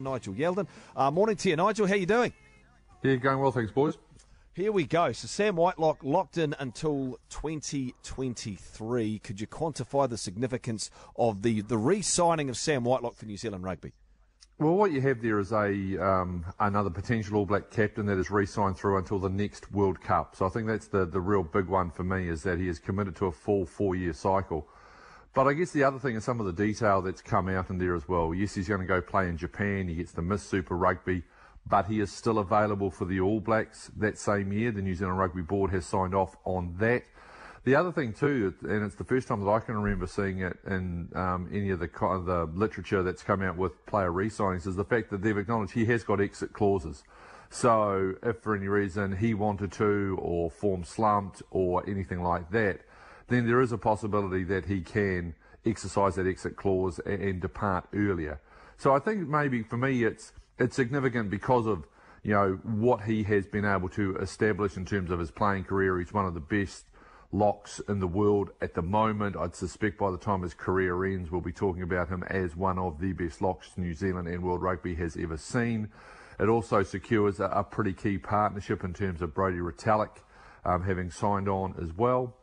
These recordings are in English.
Nigel Yalden. Uh, morning to you, Nigel. How you doing? Yeah, going well, thanks, boys. Here we go. So Sam Whitelock locked in until 2023. Could you quantify the significance of the, the re-signing of Sam Whitelock for New Zealand Rugby? Well, what you have there is a um, another potential All Black captain that is re-signed through until the next World Cup. So I think that's the, the real big one for me is that he is committed to a full four-year cycle. But I guess the other thing is some of the detail that's come out in there as well. Yes, he's going to go play in Japan. He gets to Miss Super Rugby, but he is still available for the All Blacks that same year. The New Zealand Rugby Board has signed off on that. The other thing too, and it's the first time that I can remember seeing it in um, any of the the literature that's come out with player re-signings, is the fact that they've acknowledged he has got exit clauses. So if for any reason he wanted to, or form slumped, or anything like that, then there is a possibility that he can exercise that exit clause and, and depart earlier. So I think maybe for me it's it's significant because of you know what he has been able to establish in terms of his playing career. He's one of the best locks in the world at the moment. I'd suspect by the time his career ends, we'll be talking about him as one of the best locks New Zealand and World Rugby has ever seen. It also secures a, a pretty key partnership in terms of Brodie Retallick um, having signed on as well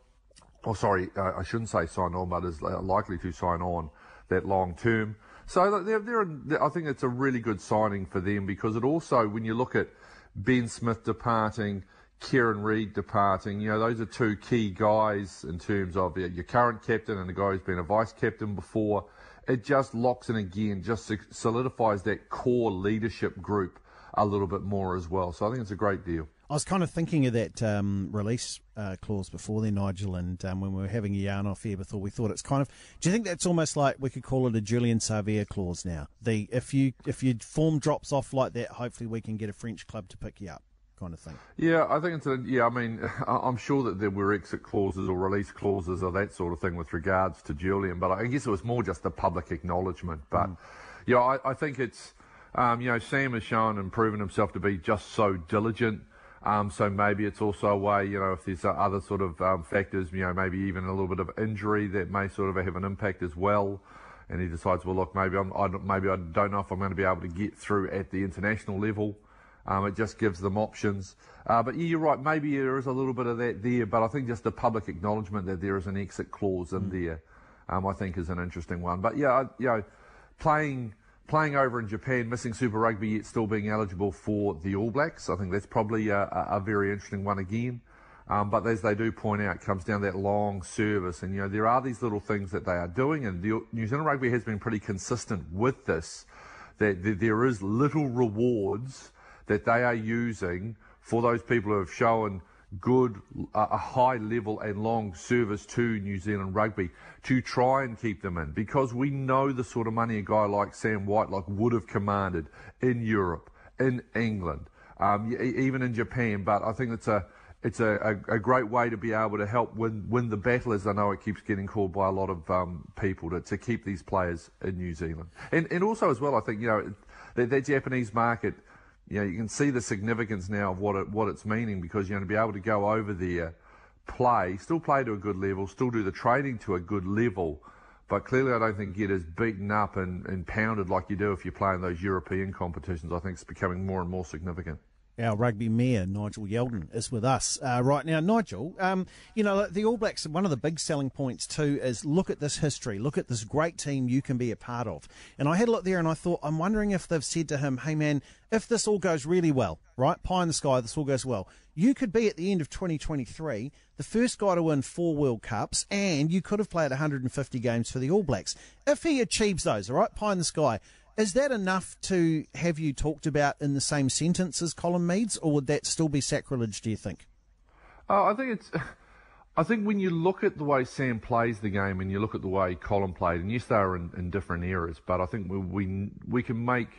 oh sorry, uh, I shouldn't say sign on, but is likely to sign on that long term. So they're, they're, I think it's a really good signing for them because it also, when you look at Ben Smith departing, Kieran Read departing, you know, those are two key guys in terms of your current captain and the guy who's been a vice captain before. It just locks in again, just solidifies that core leadership group a little bit more as well. So I think it's a great deal. I was kind of thinking of that um, release uh, clause before then, Nigel, and um, when we were having a yarn off here before, we thought it's kind of. Do you think that's almost like we could call it a Julian Savea clause now? The if you if your form drops off like that, hopefully we can get a French club to pick you up, kind of thing. Yeah, I think it's a. Yeah, I mean, I'm sure that there were exit clauses or release clauses or that sort of thing with regards to Julian, but I guess it was more just the public acknowledgement. But mm. yeah, I, I think it's. Um, you know, Sam has shown and proven himself to be just so diligent. Um, so maybe it's also a way, you know, if there's other sort of um, factors, you know, maybe even a little bit of injury that may sort of have an impact as well. And he decides, well, look, maybe I'm, I maybe I don't know if I'm going to be able to get through at the international level. Um, it just gives them options. Uh, but yeah, you're right. Maybe there is a little bit of that there, but I think just the public acknowledgement that there is an exit clause in mm. there, um, I think is an interesting one. But yeah, you know, playing playing over in Japan, missing Super Rugby, yet still being eligible for the All Blacks. I think that's probably a, a very interesting one again. Um, but as they do point out, it comes down to that long service. And, you know, there are these little things that they are doing. And the, New Zealand Rugby has been pretty consistent with this, that, that there is little rewards that they are using for those people who have shown good, uh, a high level and long service to New Zealand rugby to try and keep them in because we know the sort of money a guy like Sam Whitelock would have commanded in Europe, in England, um, even in Japan. But I think it's a, it's a, a, a, great way to be able to help win, win the battle, as I know it keeps getting called by a lot of um, people to, to keep these players in New Zealand. And, and also as well, I think, you know, the, the Japanese market, you know, you can see the significance now of what it, what it's meaning because you're going to be able to go over there, play, still play to a good level, still do the training to a good level, but clearly I don't think get as beaten up and, and pounded like you do if you play in those European competitions. I think it's becoming more and more significant our rugby mayor, Nigel Yalden, is with us uh, right now. Nigel, um, you know, the All Blacks, one of the big selling points too is look at this history, look at this great team you can be a part of. And I had a look there and I thought, I'm wondering if they've said to him, hey man, if this all goes really well, right, pie in the sky, this all goes well, you could be at the end of 2023 the first guy to win four World Cups and you could have played 150 games for the All Blacks. If he achieves those, all right, pie in the sky, is that enough to have you talked about in the same sentence as Colin Meads, or would that still be sacrilege, do you think? Oh, I think it's. I think when you look at the way Sam plays the game and you look at the way Colin played, and yes, they are in, in different eras, but I think we, we, we can make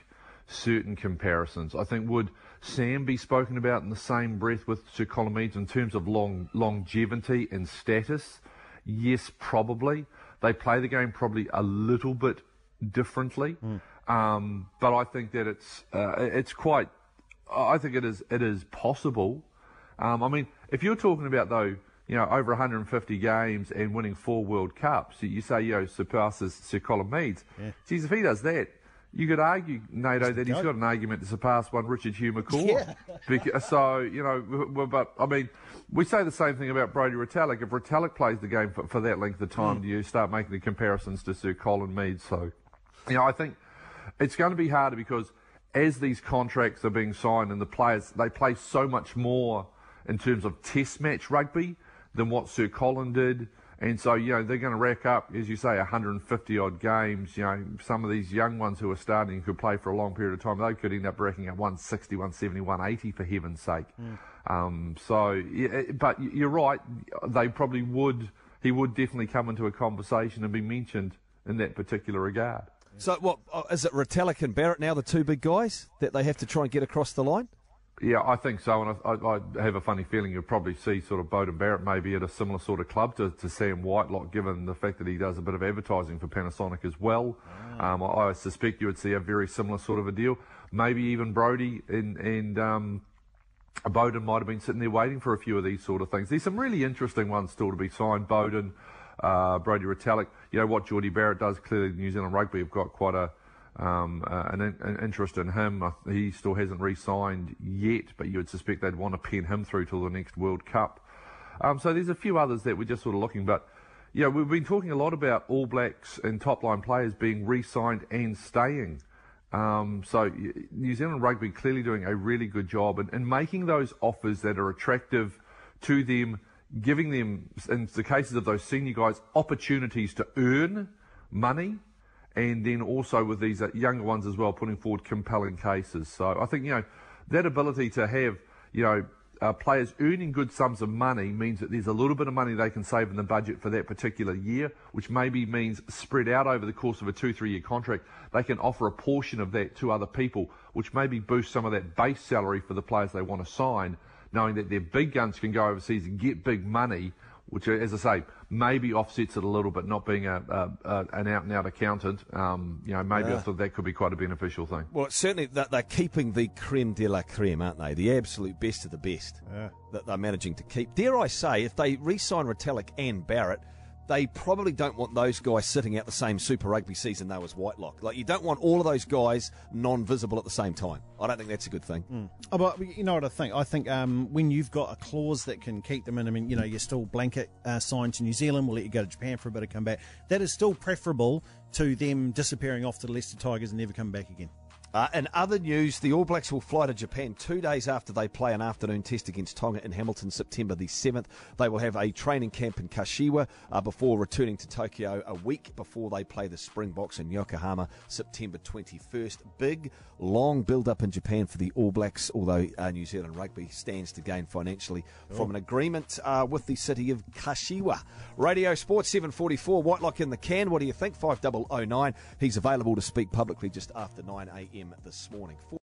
certain comparisons. I think would Sam be spoken about in the same breath with Sir Colin Meads in terms of long longevity and status? Yes, probably. They play the game probably a little bit differently. Mm. Um, but I think that it's uh, it's quite. I think it is it is possible. Um, I mean, if you're talking about though, you know, over 150 games and winning four World Cups, you say, you know, surpasses Sir Colin Meads. Yeah. Geez, if he does that, you could argue, Nato, that he's got an argument to surpass one Richard Hugh McCaw. Yeah. Because, so, you know, but I mean, we say the same thing about Brodie Retallick. If Retallick plays the game for, for that length of time, mm. you start making the comparisons to Sir Colin Mead. So, you know, I think it's going to be harder because as these contracts are being signed and the players, they play so much more in terms of test match rugby than what Sir Colin did. And so, you know, they're going to rack up, as you say, 150 odd games. You know, some of these young ones who are starting could play for a long period of time. They could end up racking up 160, 170, 180 for heaven's sake. Mm. Um, so, yeah, but you're right. They probably would, he would definitely come into a conversation and be mentioned in that particular regard. So, what uh, is it? Retallick and Barrett now the two big guys that they have to try and get across the line? Yeah, I think so, and I, I, I, have a funny feeling you'll probably see sort of Beauden Barrett maybe at a similar sort of club to, to Sam Whitelock, given the fact that he does a bit of advertising for Panasonic as well. Ah. Um, I, I, suspect you would see a very similar sort of a deal. Maybe even Brodie and, and um, Beauden might have been sitting there waiting for a few of these sort of things. There's some really interesting ones still to be signed. Beauden, uh, Brodie Retallick. You know what Jordie Barrett does. Clearly, New Zealand Rugby have got quite a um, uh, an, an, interest in him. He still hasn't re-signed yet, but you would suspect they'd want to pen him through till the next World Cup. Um, so there's a few others that we're just sort of looking, but yeah, we've been talking a lot about All Blacks and top line players being re-signed and staying. Um, so New Zealand Rugby clearly doing a really good job in, in making those offers that are attractive to them, giving them, in the cases of those senior guys, opportunities to earn money and then also with these uh, younger ones as well, putting forward compelling cases. So I think, you know, that ability to have, you know, uh, players earning good sums of money means that there's a little bit of money they can save in the budget for that particular year, which maybe means spread out over the course of a two, three year contract, they can offer a portion of that to other people, which maybe boosts some of that base salary for the players they want to sign, knowing that their big guns can go overseas and get big money which, as I say, maybe offsets it a little bit, not being a, a, a an out and out accountant. Um, you know, maybe yeah. I thought that could be quite a beneficial thing. Well, certainly that they're keeping the creme de la creme, aren't they? The absolute best of the best yeah. that they're managing to keep. Dare I say, if they re-sign Retallick and Barrett, they probably don't want those guys sitting out the same Super Rugby season though as Whitelock. Like you don't want all of those guys non-visible at the same time. I don't think that's a good thing. Mm. Oh, but you know what I think? I think um, when you've got a clause that can keep them in, I mean, you know, you're still blanket uh, signed to New Zealand. We'll let you go to Japan for a bit of comeback. That is still preferable to them disappearing off to the Leicester Tigers and never coming back again. Uh, in other news, the All Blacks will fly to Japan two days after they play an afternoon test against Tonga in Hamilton, September the 7th. They will have a training camp in Kashiwa uh, before returning to Tokyo a week before they play the Springboks in Yokohama, September 21st. Big, long build up in Japan for the All Blacks, although uh, New Zealand Rugby stands to gain financially oh. from an agreement uh, with the city of Kashiwa. Radio Sports 744, Whitelock in the can. What do you think? 5009. He's available to speak publicly just after 9 a.m this morning.